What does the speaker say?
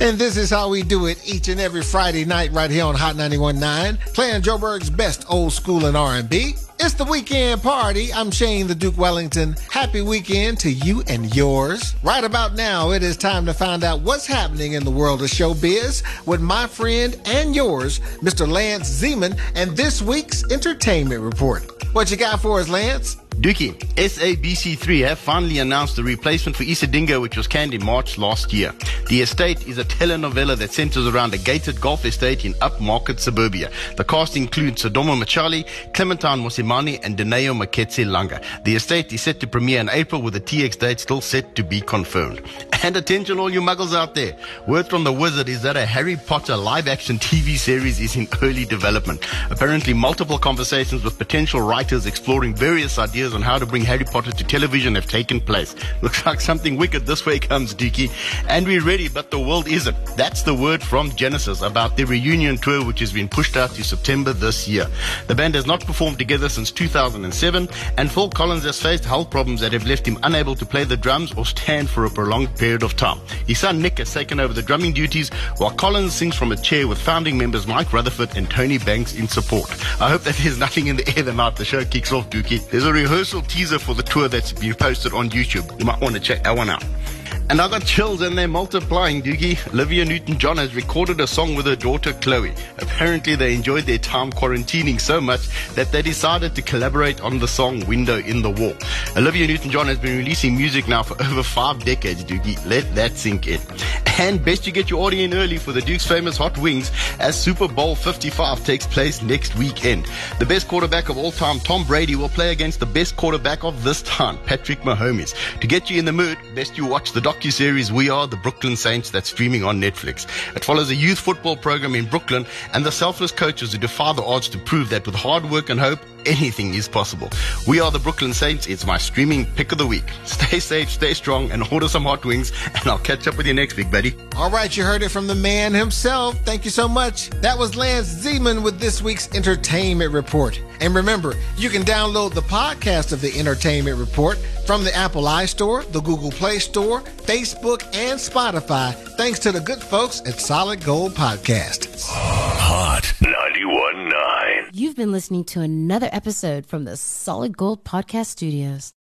And this is how we do it each and every Friday night right here on Hot 91.9, playing Joburg's best old school and R&B. It's the weekend party. I'm Shane the Duke Wellington. Happy weekend to you and yours. Right about now, it is time to find out what's happening in the world of showbiz with my friend and yours, Mr. Lance Zeman, and this week's entertainment report. What you got for us, Lance? Dookie, SABC3 have finally announced the replacement for Isidingo, which was canned in March last year. The estate is a telenovela that centers around a gated golf estate in upmarket suburbia. The cast includes Sdumo Mtshali, Clementine Mosimane, and Dineo Moeketsi Langa. The estate is set to premiere in April with the TX date still set to be confirmed. And attention all you muggles out there. Word from the wizard is that a Harry Potter live action TV series is in early development. Apparently multiple conversations with potential writers exploring various ideas on how to bring Harry Potter to television have taken place. Looks like something wicked this way comes, Dookie. And we're ready, but the world isn't. That's the word from Genesis about their reunion tour, which has been pushed out to September this year. The band has not performed together since 2007, and Phil Collins has faced health problems that have left him unable to play the drums or stand for a prolonged period of time. His son Nick has taken over the drumming duties, while Collins sings from a chair with founding members Mike Rutherford and Tony Banks in support. I hope that there's nothing in the air the night the show kicks off, Dookie. There's a rehearsal teaser for the tour that's been posted on YouTube. You might want to check that one out. And I got chills and they're multiplying, Doogie. Olivia Newton-John has recorded a song with her daughter Chloe. Apparently they enjoyed their time quarantining so much that they decided to collaborate on the song Window in the Wall. Olivia Newton-John has been releasing music now for over five decades, Doogie. Let that sink in. And best you get your audio in early for the Duke's famous hot wings as Super Bowl 55 takes place next weekend. The best quarterback of all time, Tom Brady, will play against the best quarterback of this time, Patrick Mahomes. To get you in the mood, best you watch the docu-series We Are the Brooklyn Saints that's streaming on Netflix. It follows a youth football program in Brooklyn and the selfless coaches who defy the odds to prove that with hard work and hope, anything is possible. We Are the Brooklyn Saints. It's my streaming pick of the week. Stay safe, stay strong, and order some hot wings, and I'll catch up with you next week, buddy. All right, you heard it from the man himself. Thank you so much. That was Lance Zeman with this week's entertainment report. And remember, you can download the podcast of the entertainment report from the Apple iStore, the Google Play Store, Facebook, and Spotify, thanks to the good folks at Solid Gold Podcast. Hot 91.9. You've been listening to another episode from the Solid Gold Podcast Studios.